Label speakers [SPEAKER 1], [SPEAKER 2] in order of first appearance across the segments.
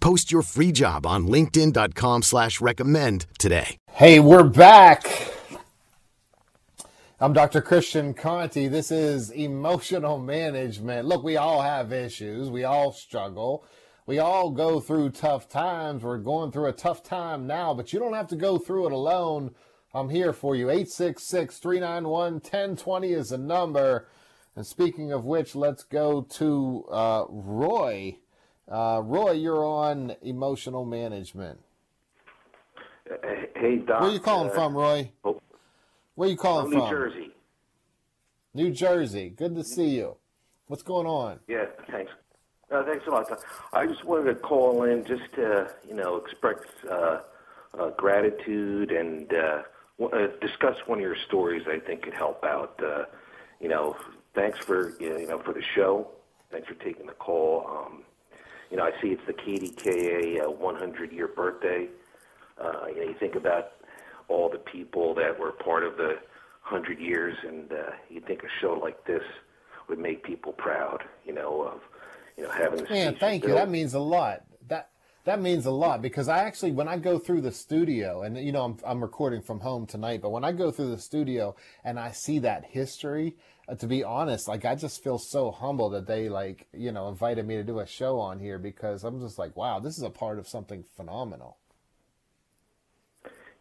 [SPEAKER 1] Post your free job on linkedin.com slash recommend today.
[SPEAKER 2] Hey, we're back. I'm Dr. Christian Conte. This is emotional management. Look, we all have issues. We all struggle. We all go through tough times. We're going through a tough time now, but you don't have to go through it alone. I'm here for you. 866 391 1020 is the number. And speaking of which, let's go to uh, Roy. Uh, Roy, you're on emotional management.
[SPEAKER 3] Hey, Doc.
[SPEAKER 2] Where you calling
[SPEAKER 3] uh,
[SPEAKER 2] from, Roy?
[SPEAKER 3] oh,
[SPEAKER 2] Where you calling from?
[SPEAKER 3] New
[SPEAKER 2] from?
[SPEAKER 3] Jersey.
[SPEAKER 2] New Jersey. Good to see you. What's going on?
[SPEAKER 3] Yeah, thanks. Uh, thanks a lot. Doc. I just wanted to call in just to, you know, express uh, uh, gratitude and uh, w- uh, discuss one of your stories. I think could help out. Uh, you know, thanks for you know for the show. Thanks for taking the call. Um, you know, I see it's the KDKA uh, 100 year birthday. Uh, you know, you think about all the people that were part of the 100 years, and uh, you think a show like this would make people proud. You know, of you know having the
[SPEAKER 2] Man, thank you. That means a lot. That that means a lot because I actually when I go through the studio and you know I'm I'm recording from home tonight, but when I go through the studio and I see that history, to be honest, like I just feel so humble that they like, you know, invited me to do a show on here because I'm just like, wow, this is a part of something phenomenal.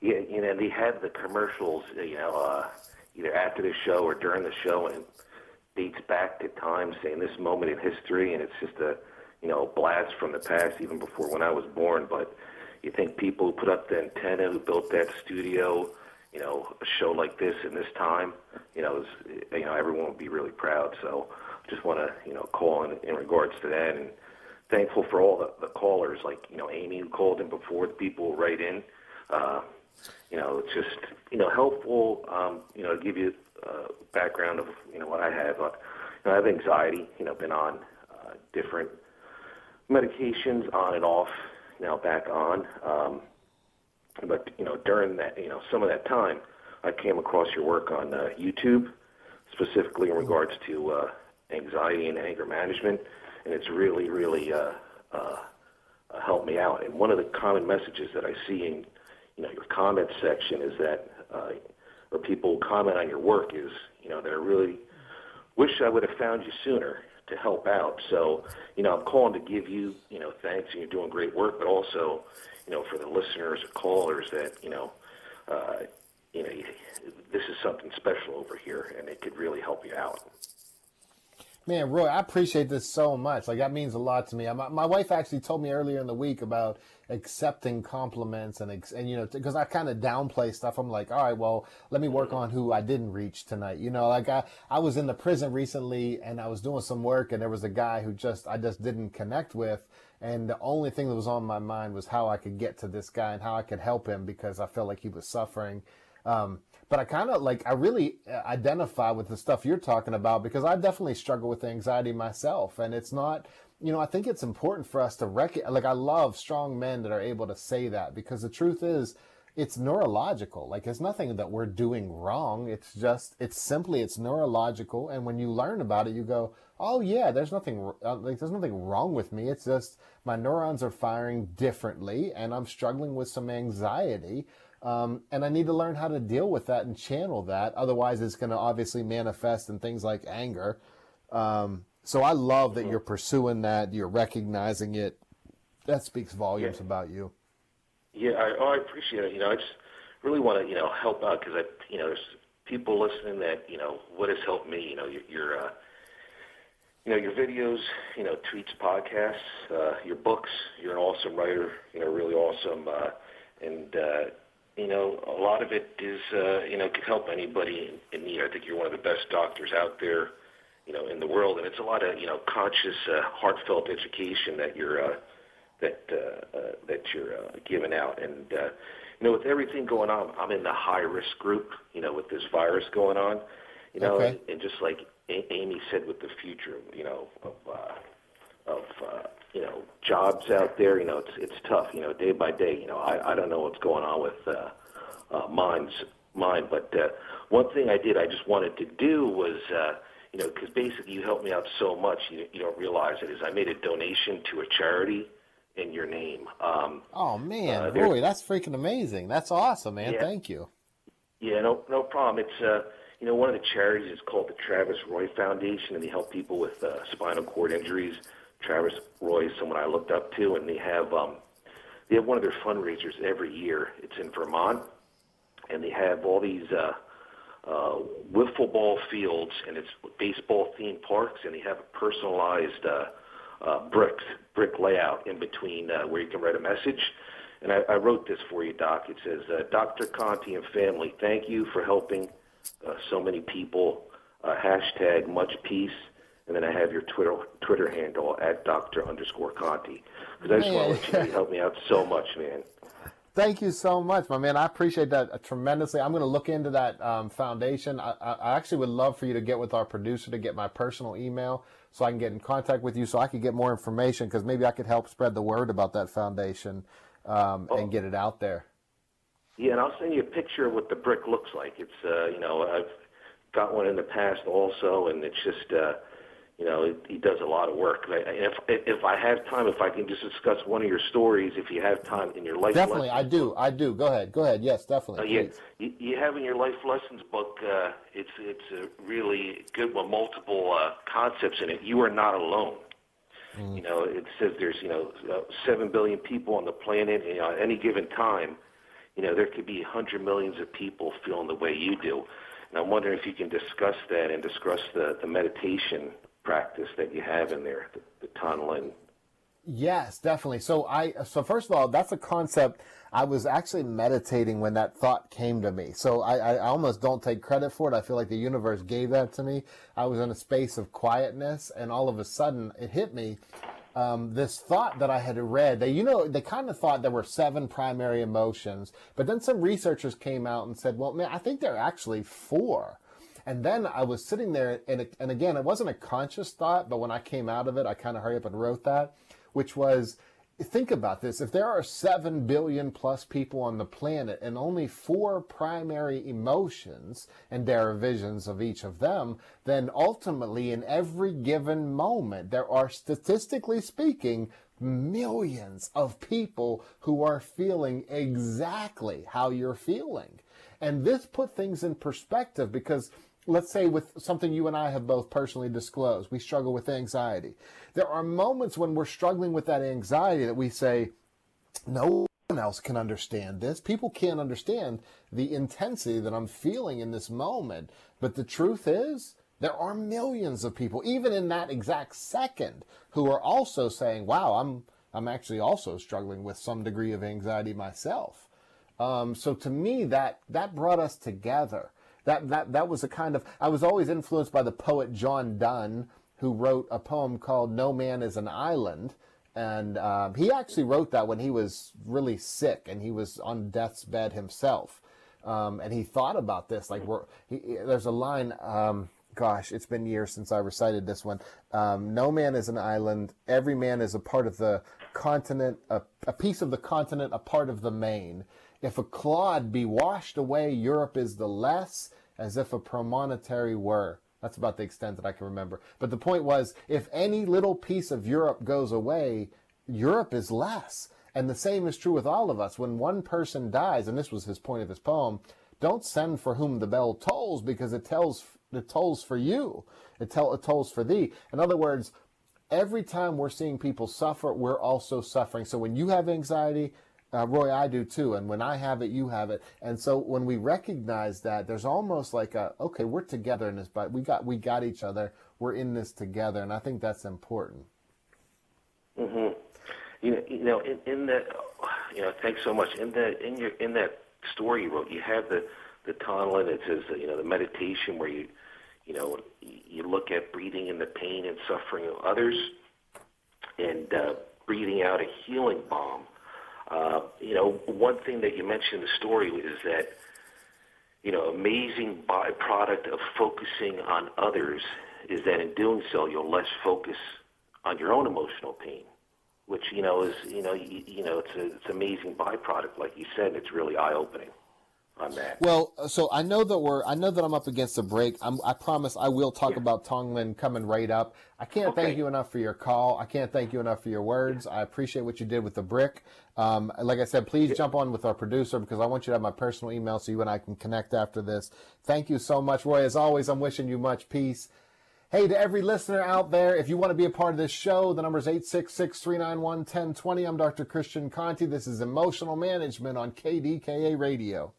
[SPEAKER 3] Yeah, you know, they had the commercials, you know, uh, either after the show or during the show, and it dates back to times saying this moment in history, and it's just a, you know, blast from the past, even before when I was born. But you think people who put up the antenna, who built that studio, you know, a show like this in this time, you know, is, you know, everyone would be really proud. So just want to, you know, call in, in regards to that, and thankful for all the, the callers, like you know, Amy who called in before, the people write in. Uh, you know, it's just you know helpful. Um, you know, to give you uh, background of you know what I have. Uh, you know, I have anxiety. You know, been on uh, different medications on and off. Now back on. Um, but you know, during that, you know, some of that time, I came across your work on uh, YouTube, specifically in regards to uh, anxiety and anger management, and it's really, really uh, uh, uh, helped me out. And one of the common messages that I see in you know your comment section is that uh, where people comment on your work is you know they're really wish I would have found you sooner to help out. So you know I'm calling to give you you know thanks and you're doing great work, but also you know for the listeners or callers that you know uh, you know this is something special over here and it could really help you out.
[SPEAKER 2] Man, Roy, I appreciate this so much. Like that means a lot to me. My, my wife actually told me earlier in the week about accepting compliments and and you know because I kind of downplay stuff. I'm like, all right, well, let me work on who I didn't reach tonight. You know, like I I was in the prison recently and I was doing some work and there was a guy who just I just didn't connect with. And the only thing that was on my mind was how I could get to this guy and how I could help him because I felt like he was suffering. Um, but I kind of like I really uh, identify with the stuff you're talking about because I definitely struggle with anxiety myself, and it's not. You know, I think it's important for us to recognize. Like, I love strong men that are able to say that because the truth is, it's neurological. Like, it's nothing that we're doing wrong. It's just, it's simply, it's neurological. And when you learn about it, you go, oh yeah, there's nothing, uh, like, there's nothing wrong with me. It's just my neurons are firing differently, and I'm struggling with some anxiety. Um, and I need to learn how to deal with that and channel that. Otherwise, it's going to obviously manifest in things like anger. Um, so I love that you're pursuing that. You're recognizing it. That speaks volumes
[SPEAKER 3] Yeah.
[SPEAKER 2] about you.
[SPEAKER 3] Yeah, I, oh, I appreciate it. You know, I just really want to you know help out because I you know there's people listening that you know what has helped me. You know your, your uh, you know your videos, you know tweets, podcasts, uh, your books. You're an awesome writer. You know really awesome, uh, and uh, you know a lot of it is uh, you know could help anybody in, need. I think you're one of the best doctors out there. You know, in the world, and it's a lot of you know conscious, uh, heartfelt education that you're uh, that uh, uh, that you're uh, giving out. And uh, you know, with everything going on, I'm in the high risk group. You know, with this virus going on, you know,
[SPEAKER 2] Okay.
[SPEAKER 3] and just like A- Amy said, with the future, you know, of uh, of uh, you know jobs out there, you know, it's it's tough. You know, day by day. You know, I I don't know what's going on with uh, uh, mine's mine, but uh, one thing I did, I just wanted to do was. Uh, you know, because basically you helped me out so much, you, you don't realize it. Is I made a donation to a charity in your name. Um,
[SPEAKER 2] Oh man,
[SPEAKER 3] Uh,
[SPEAKER 2] Roy, that's freaking amazing. That's awesome, man.
[SPEAKER 3] Yeah.
[SPEAKER 2] Thank you.
[SPEAKER 3] Yeah, no, no problem. It's uh, you know, one of the charities is called the Travis Roy Foundation, and they help people with uh, spinal cord injuries. Travis Roy is someone I looked up to, and they have um, they have one of their fundraisers every year. It's in Vermont, and they have all these uh, uh, wiffle ball fields, and it's baseball themed parks, and they have a personalized uh, uh, brick brick layout in between uh, where you can write a message. And I, I wrote this for you, Doc. It says, uh, "Dr. Conte and family, thank you for helping uh, so many people. Uh, hashtag much peace." And then I have your Twitter Twitter handle at Dr. underscore Conte. Because I just want to let you helped me out so much, man.
[SPEAKER 2] Thank you so much, my man. I appreciate that uh, tremendously. I'm going to look into that um, foundation. I, I I actually would love for you to get with our producer to get my personal email so I can get in contact with you so I could get more information because maybe I could help spread the word about that foundation um,
[SPEAKER 3] Oh.
[SPEAKER 2] and get it out there.
[SPEAKER 3] Yeah, and I'll send you a picture of what the brick looks like. It's uh, you know I've got one in the past also, and it's just uh, you know it, he does a lot of work. I- if if I have time, if I can just discuss one of your stories, if you have time in your life.
[SPEAKER 2] Definitely, I do. I do. Go ahead. Go ahead. Yes,
[SPEAKER 3] Uh,
[SPEAKER 2] definitely.
[SPEAKER 3] yeah, you, you have in your life lessons book. Uh, it's it's a really good one. Multiple uh, concepts in it. You are not alone. You know, it says there's you know uh, seven billion people on the planet. And, you know, at any given time, you know there could be hundred millions of people feeling the way you do. And I'm wondering if you can discuss that and discuss the the meditation practice that you have in there, the, the tunneling.
[SPEAKER 2] Yes, definitely. So I so first of all, that's a concept I was actually meditating when that thought came to me. So I, I almost don't take credit for it. I feel like the universe gave that to me. I was in a space of quietness, and all of a sudden it hit me. Um, this thought that I had read, that you know they kind of thought there were seven primary emotions, but then some researchers came out and said, well, man, I think there are actually four. And then I was sitting there, and, it, and again, it wasn't a conscious thought, but when I came out of it, I kind of hurried up and wrote that, which was think about this. If there are 7 billion plus people on the planet and only four primary emotions and derivations of each of them, then ultimately, in every given moment, there are statistically speaking, millions of people who are feeling exactly how you're feeling. And this put things in perspective because let's say with something you and I have both personally disclosed, we struggle with anxiety. There are moments when we're struggling with that anxiety that we say, no one else can understand this. People can't understand the intensity that I'm feeling in this moment. But the truth is, there are millions of people, even in that exact second, who are also saying, wow, I'm, I'm actually also struggling with some degree of anxiety myself. Um, so to me, that that brought us together. That that that was a kind of. I was always influenced by the poet John Donne, who wrote a poem called "No Man Is an Island," and um, he actually wrote that when he was really sick and he was on death's bed himself. Um, and he thought about this. Like, he, there's a line. Um, gosh, it's been years since I recited this one. Um, no man is an island. Every man is a part of the continent, a, a piece of the continent, a part of the main. If a clod be washed away, Europe is the less, as if a promontory were. That's about the extent that I can remember. But the point was, if any little piece of Europe goes away, Europe is less. And the same is true with all of us. When one person dies, and this was his point of his poem, don't send for whom the bell tolls because it tells it tolls for you. It, tell, it tolls for thee. In other words, every time we're seeing people suffer, we're also suffering. So when you have anxiety, Uh, Roy, I do too. And when I have it, you have it. And so when we recognize that, there's almost like a okay, we're together in this, but we got we got each other. We're in this together, and I think that's important.
[SPEAKER 3] Mm-hmm. You know, you know, in, in that, you know, thanks so much. In that, in your, in that story you wrote, you have the the Tonglen. It says, you know, the meditation where you, you know, you look at breathing in the pain and suffering of others, and uh, breathing out a healing balm. Uh, you know, one thing that you mentioned in the story is that, you know, amazing byproduct of focusing on others is that in doing so, you'll less focus on your own emotional pain, which you know is you know you, you know it's a it's an amazing byproduct, like you said. It's really eye opening on that.
[SPEAKER 2] Well, so I know that we're I know that I'm up against a break. I'm, i promise I will talk yeah. about Tonglen coming right up. I can't okay. thank you enough for your call. I can't thank you enough for your words. I appreciate what you did with the brick. Um, like I said, please yeah. jump on with our producer because I want you to have my personal email so you and I can connect after this. Thank you so much, Roy. As always, I'm wishing you much peace. Hey, to every listener out there, if you want to be a part of this show, the number is 866 391 1020. I'm Dr. Christian Conte. This is Emotional Management on KDKA Radio.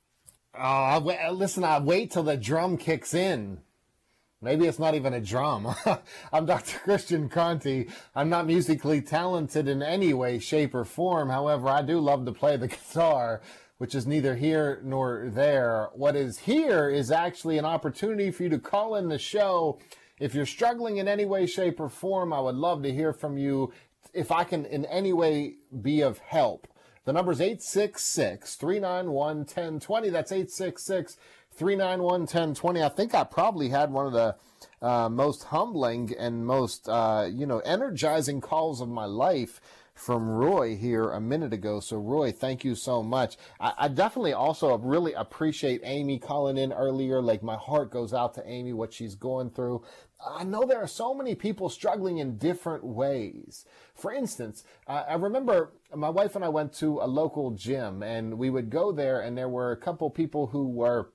[SPEAKER 2] Oh, uh, listen, I wait till the drum kicks in. Maybe it's not even a drum. I'm Dr. Christian Conte. I'm not musically talented in any way, shape, or form. However, I do love to play the guitar, which is neither here nor there. What is here is actually an opportunity for you to call in the show. If you're struggling in any way, shape, or form, I would love to hear from you. If I can in any way be of help. The number is 866 391 1020. That's 866 391 1020. I think I probably had one of the uh, most humbling and most, uh, you know, energizing calls of my life from Roy here a minute ago. So, Roy, thank you so much. I, I, definitely also really appreciate Amy calling in earlier. Like, my heart goes out to Amy, what she's going through. I know there are so many people struggling in different ways. For instance, uh, I remember my wife and I went to a local gym and we would go there and there were a couple people who were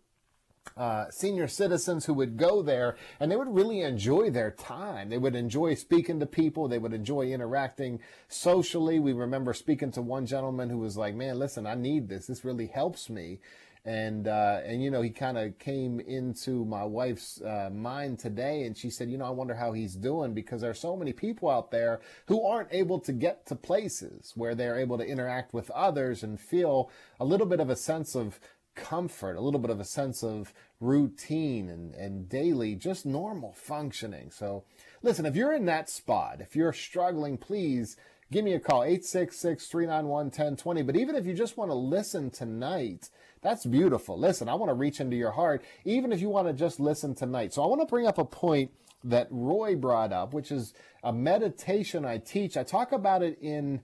[SPEAKER 2] uh, senior citizens who would go there and they would really enjoy their time. They would enjoy speaking to people. They would enjoy interacting socially. We remember speaking to one gentleman who was like, man, listen, I need this. This really helps me. And, uh, and, you know, he kind of came into my wife's uh, mind today and she said, you know, I wonder how he's doing because there are so many people out there who aren't able to get to places where they're able to interact with others and feel a little bit of a sense of comfort, a little bit of a sense of routine and, and daily, just normal functioning. So listen, if you're in that spot, if you're struggling, please give me a call, 866-391-1020. But even if you just want to listen tonight, that's beautiful. Listen, I want to reach into your heart, even if you want to just listen tonight. So I want to bring up a point that Roy brought up, which is a meditation I teach. I talk about it in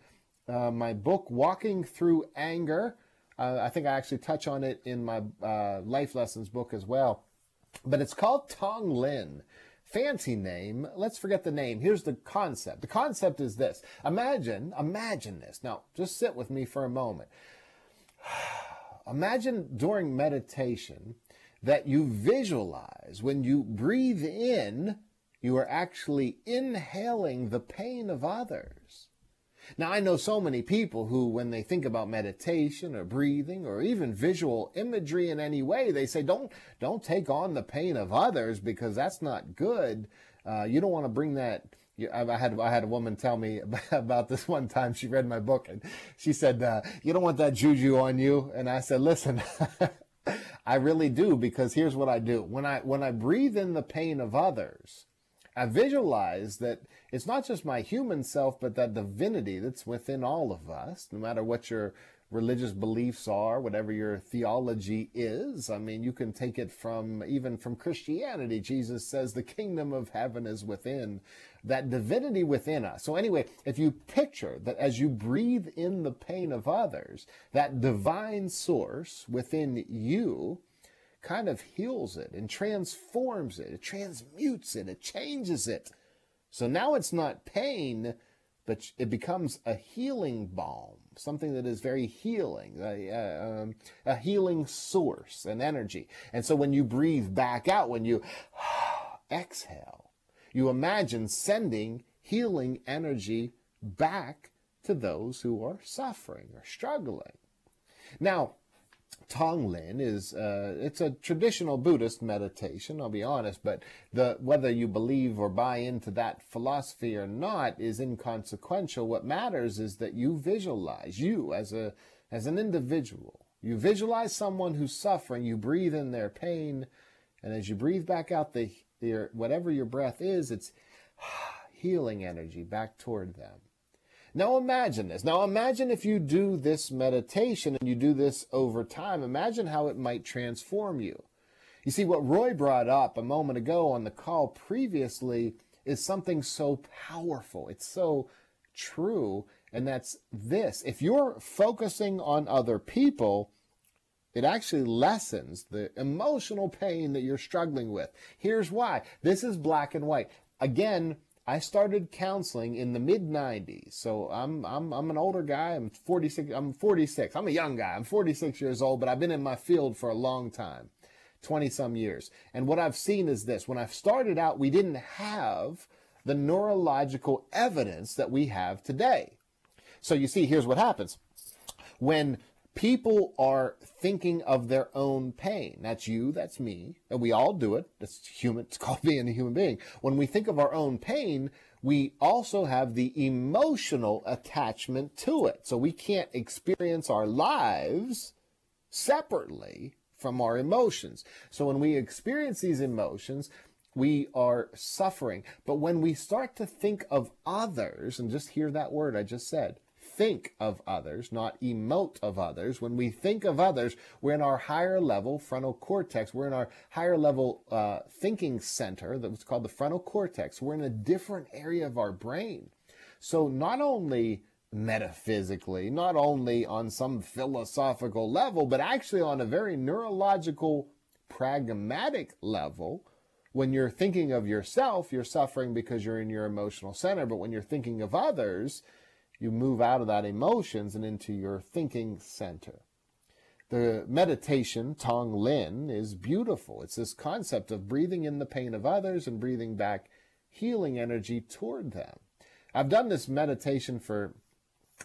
[SPEAKER 2] uh, my book, Walking Through Anger. Uh, I think I actually touch on it in my uh, life lessons book as well. But it's called Tonglen. Fancy name. Let's forget the name. Here's the concept. The concept is this. Imagine, imagine this. Now, just sit with me for a moment. Imagine during meditation that you visualize when you breathe in, you are actually inhaling the pain of others. Now, I know so many people who, when they think about meditation or breathing or even visual imagery in any way, they say, don't, don't take on the pain of others because that's not good. Uh, you don't want to bring that. I had I had a woman tell me about this one time. She read my book and she said, uh, "You don't want that juju on you." And I said, "Listen, I really do because here's what I do when I when I breathe in the pain of others, I visualize that it's not just my human self, but that divinity that's within all of us, no matter what your religious beliefs are, whatever your theology is. I mean, you can take it from even from Christianity. Jesus says the kingdom of heaven is within, that divinity within us. So anyway, if you picture that as you breathe in the pain of others, that divine source within you kind of heals it and transforms it, it transmutes it, it changes it so now it's not pain, but it becomes a healing balm, something that is very healing, a, a, um, a healing source and energy. And so when you breathe back out, when you exhale, you imagine sending healing energy back to those who are suffering or struggling. Now, Tonglen is uh, it's a traditional Buddhist meditation. I'll be honest, but the whether you believe or buy into that philosophy or not is inconsequential. What matters is that you visualize you as a as an individual. You visualize someone who's suffering. You breathe in their pain, and as you breathe back out the your, whatever your breath is, it's healing energy back toward them. Now imagine this. Now imagine if you do this meditation and you do this over time. Imagine how it might transform you. You see, what Roy brought up a moment ago on the call previously is something so powerful. It's so true. And that's this. If you're focusing on other people, it actually lessens the emotional pain that you're struggling with. Here's why. This is black and white. Again, I started counseling in the mid 90s. So I'm I'm I'm an older guy. I'm 46 I'm 46. I'm a young guy. I'm 46 years old, but I've been in my field for a long time. 20 some years. And what I've seen is this. When I started out, we didn't have the neurological evidence that we have today. So you see, here's what happens. When people are thinking of their own pain. That's you, that's me, and we all do it. It's human, it's called being a human being. When we think of our own pain, we also have the emotional attachment to it. So we can't experience our lives separately from our emotions. So when we experience these emotions, we are suffering. But when we start to think of others, and just hear that word I just said, think of others, not emote of others. When we think of others, we're in our higher level frontal cortex. We're in our higher level uh, thinking center that was called the frontal cortex. We're in a different area of our brain. So not only metaphysically, not only on some philosophical level, but actually on a very neurological, pragmatic level, when you're thinking of yourself, you're suffering because you're in your emotional center. But when you're thinking of others, you move out of that emotions and into your thinking center. The meditation, Tonglen, is beautiful. It's this concept of breathing in the pain of others and breathing back healing energy toward them. I've done this meditation for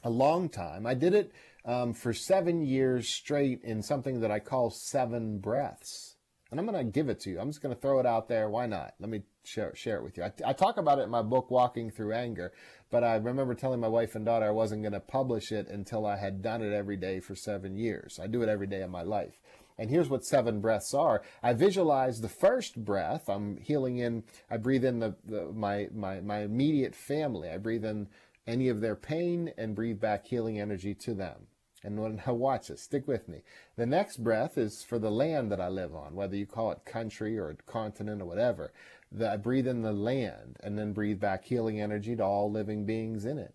[SPEAKER 2] a long time. I did it um, for seven years straight in something that I call seven breaths and I'm going to give it to you. I'm just going to throw it out there. Why not? Let me share, share it with you. I, I, talk about it in my book, Walking Through Anger, but I remember telling my wife and daughter I wasn't going to publish it until I had done it every day for seven years. I do it every day of my life. And here's what seven breaths are. I visualize the first breath. I'm healing in, I breathe in the, the my, my, my immediate family. I breathe in any of their pain and breathe back healing energy to them. And when I watch it, stick with me. The next breath is for the land that I live on, whether you call it country or continent or whatever. The, I breathe in the land and then breathe back healing energy to all living beings in it.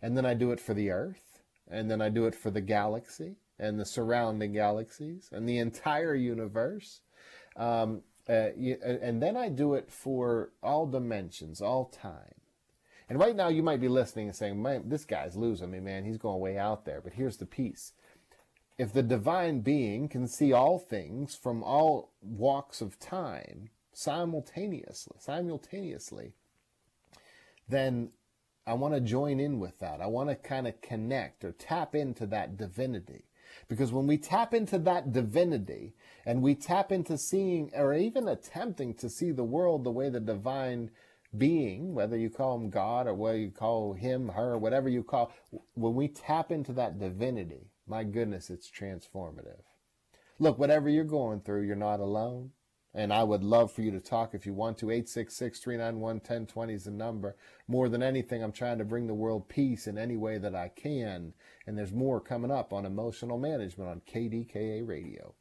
[SPEAKER 2] And then I do it for the earth. And then I do it for the galaxy and the surrounding galaxies and the entire universe. Um, uh, and then I do it for all dimensions, all time. And right now, you might be listening and saying, this guy's losing me, man. He's going way out there. But here's the piece. If the divine being can see all things from all walks of time simultaneously, simultaneously, then I want to join in with that. I want to kind of connect or tap into that divinity. Because when we tap into that divinity and we tap into seeing or even attempting to see the world the way the divine being, whether you call him God or whether you call him, her, whatever you call, when we tap into that divinity, my goodness, it's transformative. Look, whatever you're going through, you're not alone. And I would love for you to talk if you want to. 866 391 1020 is the number. More than anything, I'm trying to bring the world peace in any way that I can. And there's more coming up on emotional management on KDKA radio.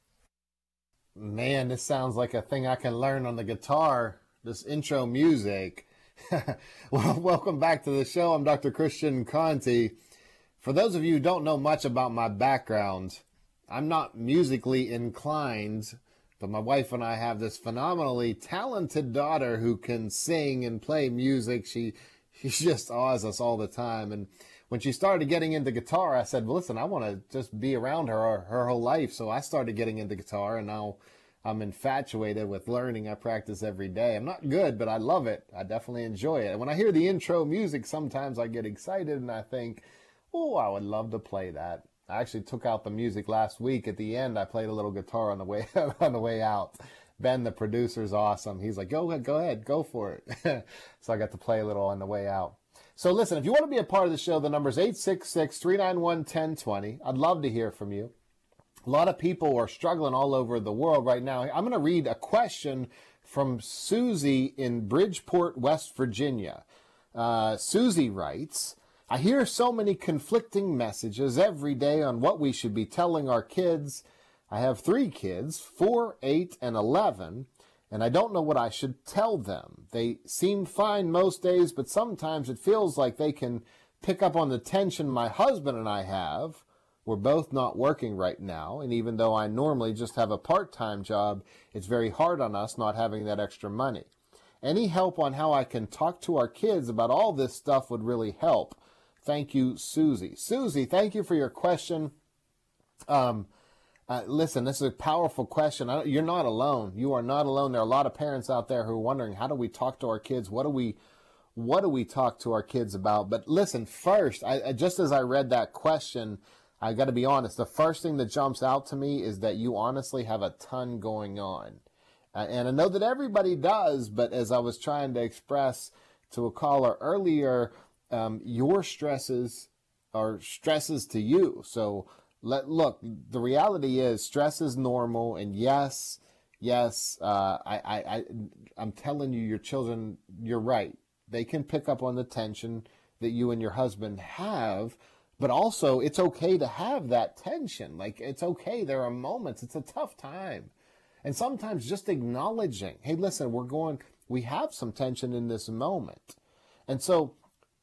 [SPEAKER 2] Man, this sounds like a thing I can learn on the guitar this intro music. well, welcome back to the show. I'm Dr. Christian Conte. For those of you who don't know much about my background, I'm not musically inclined, but my wife and I have this phenomenally talented daughter who can sing and play music. She she just awes us all the time. And when she started getting into guitar, I said, well, listen, I want to just be around her her whole life. So I started getting into guitar, and now I'm infatuated with learning. I practice every day. I'm not good, but I love it. I definitely enjoy it. And when I hear the intro music, sometimes I get excited and I think, oh, I would love to play that. I actually took out the music last week. At the end, I played a little guitar on the way on the way out. Ben, the producer's awesome. He's like, go ahead, go ahead, go for it. so I got to play a little on the way out. So listen, if you want to be a part of the show, the number is 866-391-1020. I'd love to hear from you. A lot of people are struggling all over the world right now. I'm going to read a question from Susie in Bridgeport, West Virginia. Uh, Susie writes, I hear so many conflicting messages every day on what we should be telling our kids. I have three kids, four, eight, and 11, and I don't know what I should tell them. They seem fine most days, but sometimes it feels like they can pick up on the tension my husband and I have. We're both not working right now, and even though I normally just have a part time job, it's very hard on us not having that extra money. Any help on how I can talk to our kids about all this stuff would really help. Thank you, Susie. Susie, thank you for your question. Um, uh, listen, this is a powerful question. you're not alone. You are not alone. There are a lot of parents out there who are wondering, how do we talk to our kids? What do we, what do we talk to our kids about? But listen, first, I, just as I read that question, I got to be honest. The first thing that jumps out to me is that you honestly have a ton going on. And I know that everybody does, but as I was trying to express to a caller earlier, um, your stresses are stresses to you. So let look. The reality is, stress is normal, and yes, yes, uh, I, I, I, I'm telling you, your children, you're right. They can pick up on the tension that you and your husband have but also it's okay to have that tension. Like it's okay. There are moments. It's a tough time. And sometimes just acknowledging, hey, listen, we're going, we have some tension in this moment. And so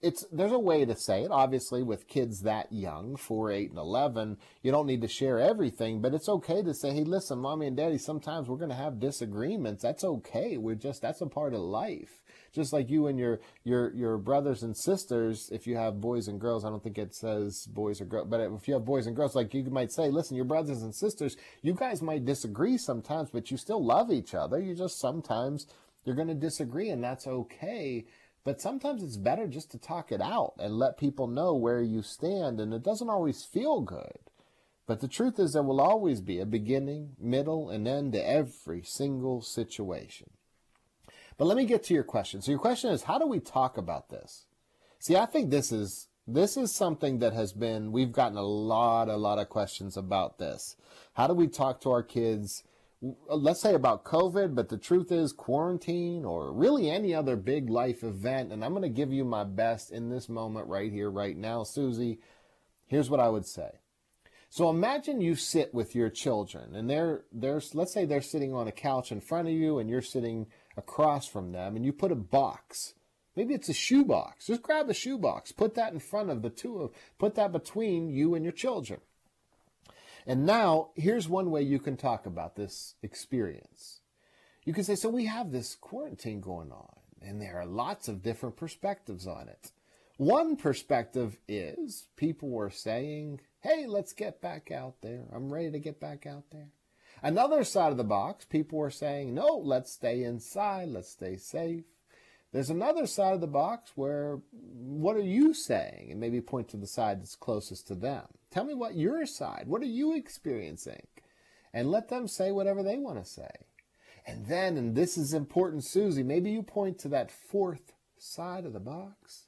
[SPEAKER 2] it's there's a way to say it. Obviously, with kids that young, four, eight, and eleven, you don't need to share everything, but it's okay to say, "Hey, listen, mommy and daddy, sometimes we're going to have disagreements. That's okay. We're just that's a part of life." Just like you and your your your brothers and sisters if you have boys and girls i don't think it says boys or girls but if you have boys and girls like you might say listen your brothers and sisters you guys might disagree sometimes but you still love each other. You just sometimes you're going to disagree and that's okay. But sometimes it's better just to talk it out and let people know where you stand and it doesn't always feel good. But the truth is there will always be a beginning middle and end to every single situation but let me get to your question. So your question is, how do we talk about this? See, I think this is this is something that has been we've gotten a lot a lot of questions about this. How do we talk to our kids? Let's say about COVID, but the truth is quarantine or really any other big life event. And I'm going to give you my best in this moment right here, right now, Susie. Here's what I would say. So imagine you sit with your children and they're, they're, let's say they're sitting on a couch in front of you and you're sitting across from them and you put a box. Maybe it's a shoe box. Just grab a shoe box, put that in front of the two of, put that between you and your children. And now, here's one way you can talk about this experience. You can say, so we have this quarantine going on, and there are lots of different perspectives on it. One perspective is people were saying, hey, let's get back out there. I'm ready to get back out there. Another side of the box, people were saying, no, let's stay inside, let's stay safe. There's another side of the box where, what are you saying? And maybe point to the side that's closest to them. Tell me what your side, what are you experiencing? And let them say whatever they want to say. And then, and this is important, Susie, maybe you point to that fourth side of the box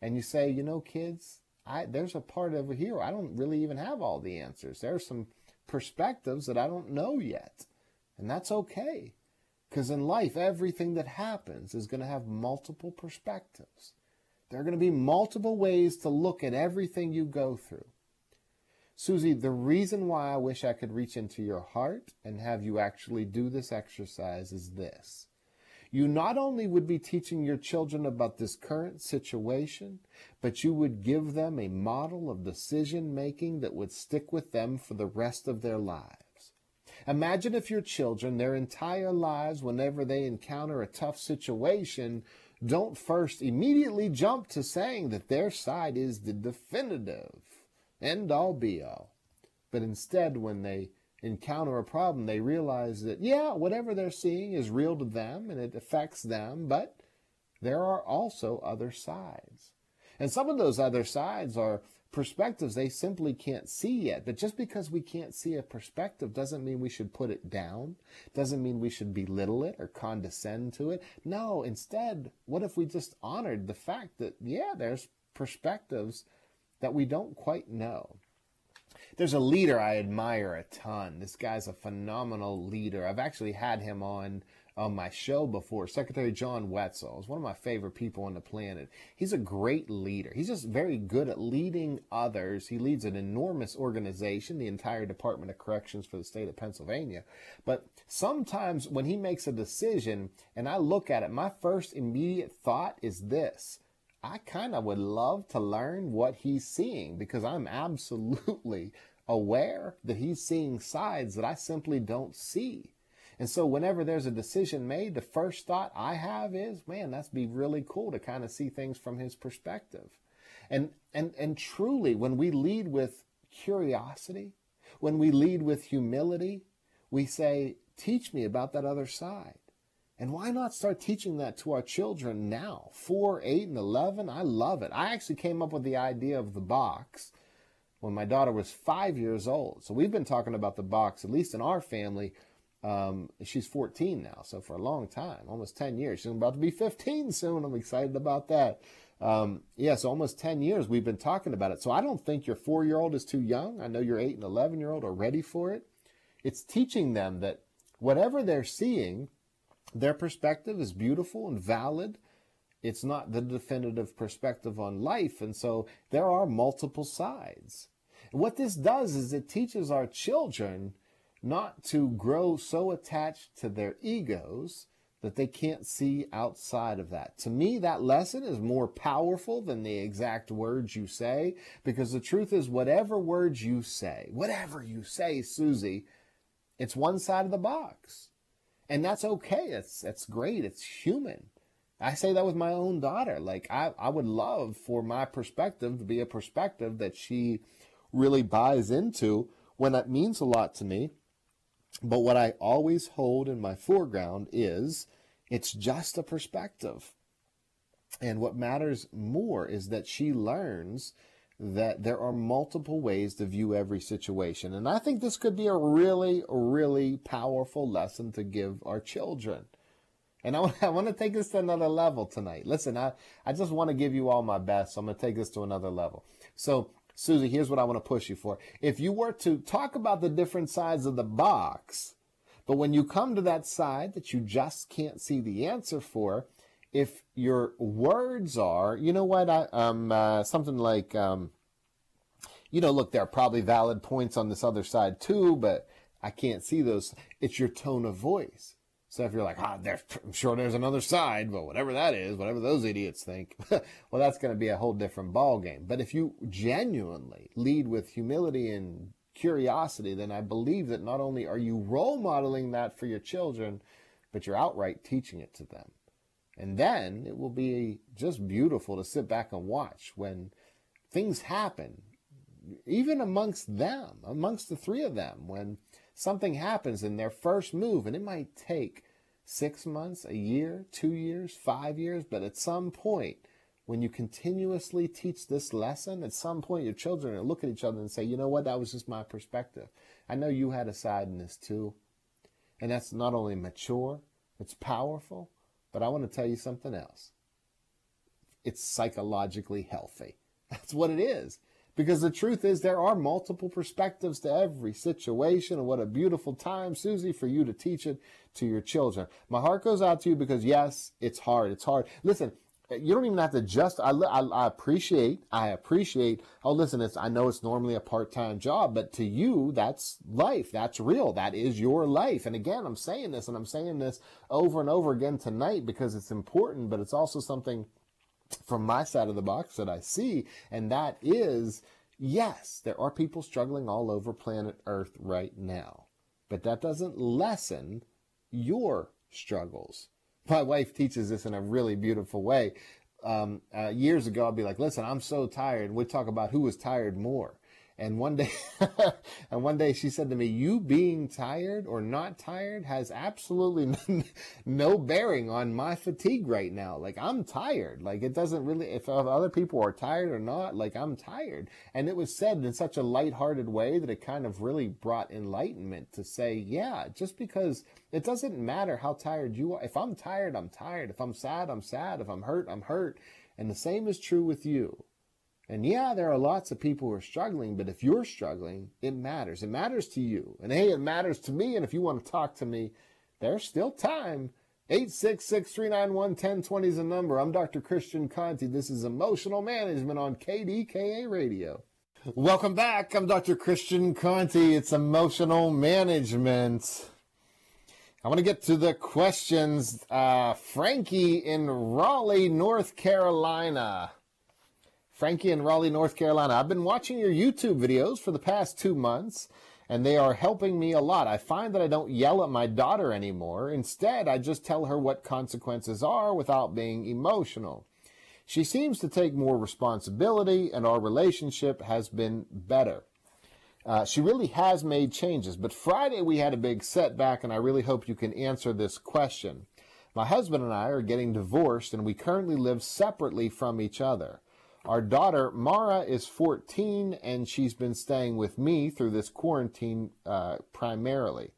[SPEAKER 2] and you say, you know, kids, I, there's a part over here. I don't really even have all the answers. There's some perspectives that I don't know yet. And that's okay. Because in life, everything that happens is going to have multiple perspectives. There are going to be multiple ways to look at everything you go through. Susie, the reason why I wish I could reach into your heart and have you actually do this exercise is this you not only would be teaching your children about this current situation, but you would give them a model of decision making that would stick with them for the rest of their lives. Imagine if your children, their entire lives, whenever they encounter a tough situation, don't first immediately jump to saying that their side is the definitive end all be all, but instead, when they encounter a problem, they realize that, yeah, whatever they're seeing is real to them and it affects them, but there are also other sides. And some of those other sides are perspectives they simply can't see yet. But just because we can't see a perspective doesn't mean we should put it down, doesn't mean we should belittle it or condescend to it. No, instead, what if we just honored the fact that, yeah, there's perspectives that we don't quite know? There's a leader I admire a ton. This guy's a phenomenal leader. I've actually had him on on my show before, Secretary John Wetzel is one of my favorite people on the planet. He's a great leader. He's just very good at leading others. He leads an enormous organization, the entire Department of Corrections for the state of Pennsylvania. But sometimes when he makes a decision and I look at it, my first immediate thought is this. I kind of would love to learn what he's seeing because I'm absolutely aware that he's seeing sides that I simply don't see. And so whenever there's a decision made, the first thought I have is, man, that's be really cool to kind of see things from his perspective. And and and truly when we lead with curiosity, when we lead with humility, we say, teach me about that other side. And why not start teaching that to our children now? Four, eight, and 11. I love it. I actually came up with the idea of the box when my daughter was five years old. So we've been talking about the box, at least in our family, um, she's 14 now, so for a long time, almost 10 years. She's about to be 15 soon. I'm excited about that. Um, yeah, so almost 10 years we've been talking about it. So I don't think your four year old is too young. I know your eight and 11 year old are ready for it. It's teaching them that whatever they're seeing, their perspective is beautiful and valid. It's not the definitive perspective on life. And so there are multiple sides. what this does is it teaches our children not to grow so attached to their egos that they can't see outside of that. To me, that lesson is more powerful than the exact words you say, because the truth is, whatever words you say, whatever you say, Susie, it's one side of the box. And that's okay. It's, that's great. It's human. I say that with my own daughter. Like, I, I would love for my perspective to be a perspective that she really buys into when that means a lot to me but what I always hold in my foreground is it's just a perspective. And what matters more is that she learns that there are multiple ways to view every situation. And I think this could be a really, really powerful lesson to give our children. And I want, I want to take this to another level tonight. Listen, I, I just want to give you all my best. So I'm going to take this to another level. So Susie, here's what I want to push you for. If you were to talk about the different sides of the box, but when you come to that side that you just can't see the answer for, if your words are, you know what, I, um, uh, something like, um, you know, look, there are probably valid points on this other side too, but I can't see those. It's your tone of voice. So if you're like, ah, there, I'm sure there's another side, but whatever that is, whatever those idiots think, well, that's going to be a whole different ball game. But if you genuinely lead with humility and curiosity, then I believe that not only are you role modeling that for your children, but you're outright teaching it to them. And then it will be just beautiful to sit back and watch when things happen, even amongst them, amongst the three of them, when something happens in their first move, and it might take six months, a year, two years, five years, but at some point, when you continuously teach this lesson, at some point your children will look at each other and say, you know what, that was just my perspective. I know you had a side in this too. And that's not only mature, it's powerful, but I want to tell you something else. It's psychologically healthy. That's what it is. Because the truth is, there are multiple perspectives to every situation, and what a beautiful time, Susie, for you to teach it to your children. My heart goes out to you because, yes, it's hard. It's hard. Listen, you don't even have to just. I, I, I appreciate. I appreciate. Oh, listen. It's. I know it's normally a part-time job, but to you, that's life. That's real. That is your life. And again, I'm saying this, and I'm saying this over and over again tonight because it's important, but it's also something from my side of the box that I see, and that is yes, there are people struggling all over planet Earth right now, but that doesn't lessen your struggles. My wife teaches this in a really beautiful way. Um, uh, years ago, I'd be like, listen, I'm so tired. We'd talk about who was tired more. And one day, and one day she said to me, "You being tired or not tired has absolutely no bearing on my fatigue right now. Like I'm tired. Like it doesn't really. If other people are tired or not, like I'm tired." And it was said in such a lighthearted way that it kind of really brought enlightenment to say, "Yeah, just because it doesn't matter how tired you are. If I'm tired, I'm tired. If I'm sad, I'm sad. If I'm hurt, I'm hurt." And the same is true with you. And yeah, there are lots of people who are struggling, but if you're struggling, it matters. It matters to you. And hey, it matters to me. And if you want to talk to me, there's still time. 866-391-1020 is the number. I'm Dr. Christian Conte. This is Emotional Management on KDKA Radio. Welcome back. I'm Dr. Christian Conte. It's Emotional Management. I want to get to the questions. Uh, Frankie in Raleigh, North Carolina. Frankie in Raleigh, North Carolina. I've been watching your YouTube videos for the past two months, and they are helping me a lot. I find that I don't yell at my daughter anymore. Instead, I just tell her what consequences are without being emotional. She seems to take more responsibility, and our relationship has been better. Uh, she really has made changes, but Friday we had a big setback, and I really hope you can answer this question. My husband and I are getting divorced, and we currently live separately from each other. Our daughter, Mara, is 14 and she's been staying with me through this quarantine uh, primarily.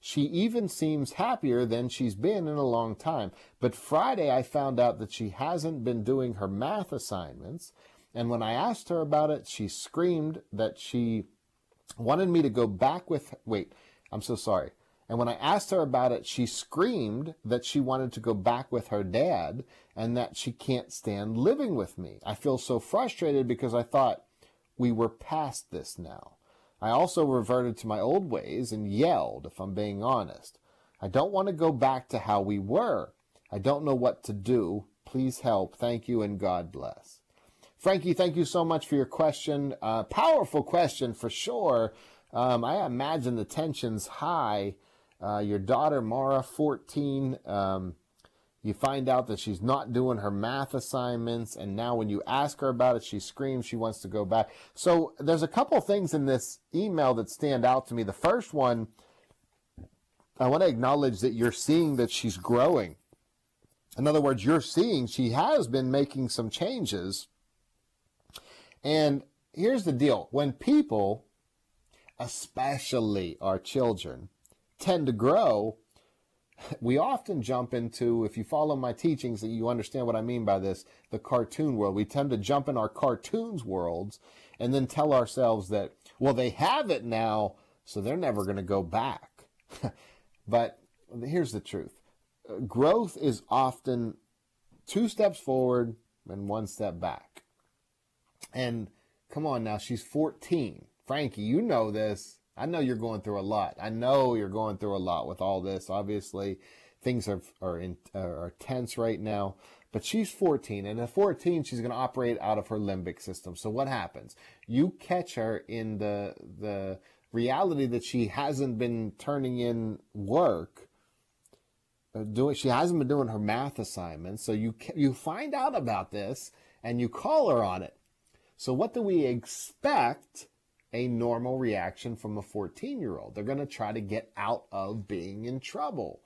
[SPEAKER 2] She even seems happier than she's been in a long time. But Friday, I found out that she hasn't been doing her math assignments. And when I asked her about it, she screamed that she wanted me to go back with. Wait, I'm so sorry. And when I asked her about it, she screamed that she wanted to go back with her dad and that she can't stand living with me. I feel so frustrated because I thought we were past this now. I also reverted to my old ways and yelled, if I'm being honest. I don't want to go back to how we were. I don't know what to do. Please help. Thank you and God bless. Frankie, thank you so much for your question. Uh, powerful question for sure. Um, I imagine the tension's high uh, your daughter, Mara, 14, um, you find out that she's not doing her math assignments, and now when you ask her about it, she screams she wants to go back. So there's a couple things in this email that stand out to me. The first one, I want to acknowledge that you're seeing that she's growing. In other words, you're seeing she has been making some changes. And here's the deal when people, especially our children, tend to grow, we often jump into, if you follow my teachings, that you understand what I mean by this, the cartoon world. We tend to jump in our cartoons worlds and then tell ourselves that, well, they have it now, so they're never going to go back. but here's the truth growth is often two steps forward and one step back. And come on now, she's 14. Frankie, you know this. I know you're going through a lot. I know you're going through a lot with all this. Obviously, things are are, in, are tense right now. But she's 14, and at 14, she's going to operate out of her limbic system. So what happens? You catch her in the the reality that she hasn't been turning in work. Uh, doing, she hasn't been doing her math assignments. So you you find out about this and you call her on it. So what do we expect? A normal reaction from a 14 year old. They're going to try to get out of being in trouble.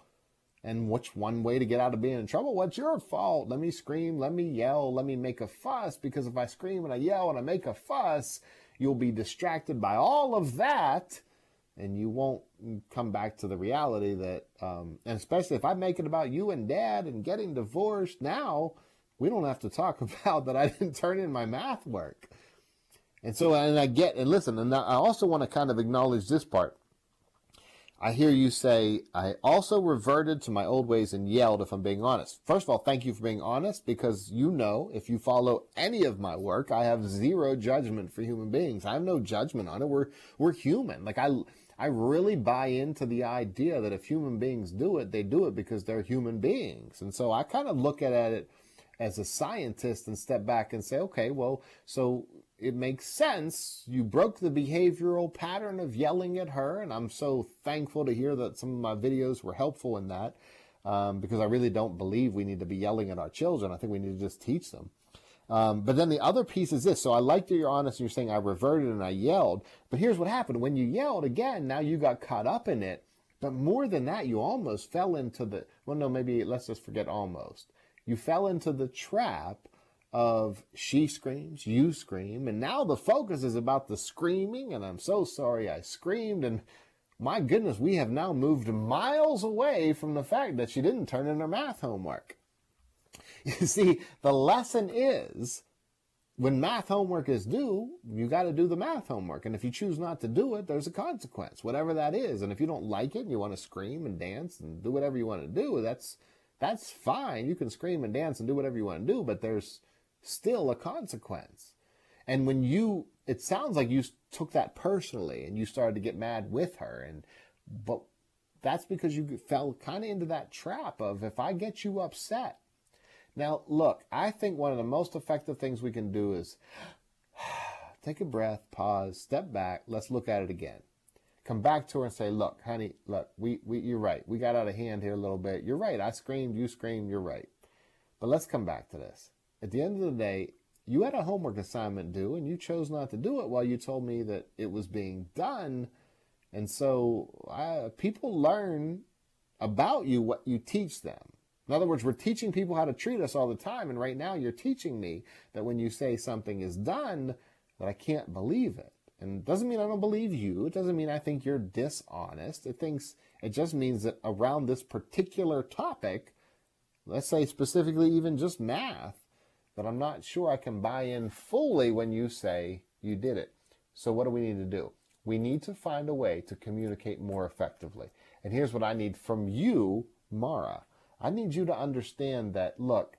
[SPEAKER 2] And which one way to get out of being in trouble? What's your fault? Let me scream, let me yell, let me make a fuss. Because if I scream and I yell and I make a fuss, you'll be distracted by all of that and you won't come back to the reality that, um, and especially if I make it about you and dad and getting divorced now, we don't have to talk about that I didn't turn in my math work. And so, and I get, and listen, and I also want to kind of acknowledge this part. I hear you say, I also reverted to my old ways and yelled, if I'm being honest. First of all, thank you for being honest because you know, if you follow any of my work, I have zero judgment for human beings. I have no judgment on it. We're, we're human. Like I, I really buy into the idea that if human beings do it, they do it because they're human beings. And so I kind of look at it as a scientist and step back and say, okay, well, so it makes sense. You broke the behavioral pattern of yelling at her, and I'm so thankful to hear that some of my videos were helpful in that um, because I really don't believe we need to be yelling at our children. I think we need to just teach them. Um, but then the other piece is this. So I like that you're honest and you're saying I reverted and I yelled. But here's what happened. When you yelled again, now you got caught up in it. But more than that, you almost fell into the, well, no, maybe let's just forget almost. You fell into the trap of she screams, you scream, and now the focus is about the screaming, and I'm so sorry I screamed, and my goodness, we have now moved miles away from the fact that she didn't turn in her math homework. You see, the lesson is when math homework is due, you got to do the math homework. And if you choose not to do it, there's a consequence, whatever that is. And if you don't like it and you want to scream and dance and do whatever you want to do, that's that's fine. You can scream and dance and do whatever you want to do, but there's still a consequence. And when you, it sounds like you took that personally and you started to get mad with her. And, but that's because you fell kind of into that trap of if I get you upset, now, look, I think one of the most effective things we can do is take a breath, pause, step back, let's look at it again. Come back to her and say, look, honey, look, we, we, you're right. We got out of hand here a little bit. You're right. I screamed, you screamed, you're right. But let's come back to this. At the end of the day, you had a homework assignment due and you chose not to do it while you told me that it was being done. And so people learn about you what you teach them. In other words, we're teaching people how to treat us all the time. And right now you're teaching me that when you say something is done, that I can't believe it. And it doesn't mean I don't believe you. It doesn't mean I think you're dishonest. It thinks it just means that around this particular topic, let's say specifically even just math, that I'm not sure I can buy in fully when you say you did it. So what do we need to do? We need to find a way to communicate more effectively. And here's what I need from you, Mara. I need you to understand that, look,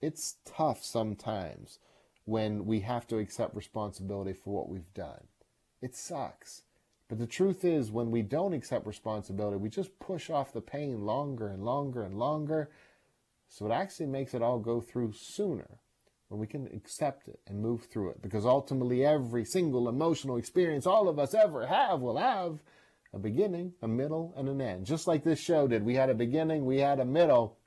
[SPEAKER 2] it's tough sometimes when we have to accept responsibility for what we've done. It sucks. But the truth is, when we don't accept responsibility, we just push off the pain longer and longer and longer. So it actually makes it all go through sooner when we can accept it and move through it. Because ultimately, every single emotional experience all of us ever have will have a beginning, a middle, and an end. Just like this show did. We had a beginning, we had a middle,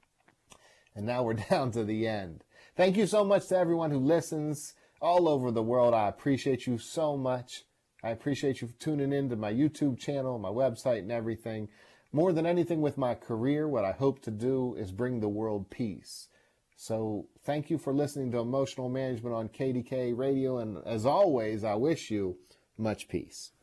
[SPEAKER 2] and now we're down to the end. Thank you so much to everyone who listens all over the world. I appreciate you so much. I appreciate you tuning in to my YouTube channel, my website, and everything. More than anything with my career, what I hope to do is bring the world peace. So thank you for listening to Emotional Management on KDK Radio. And as always, I wish you much peace.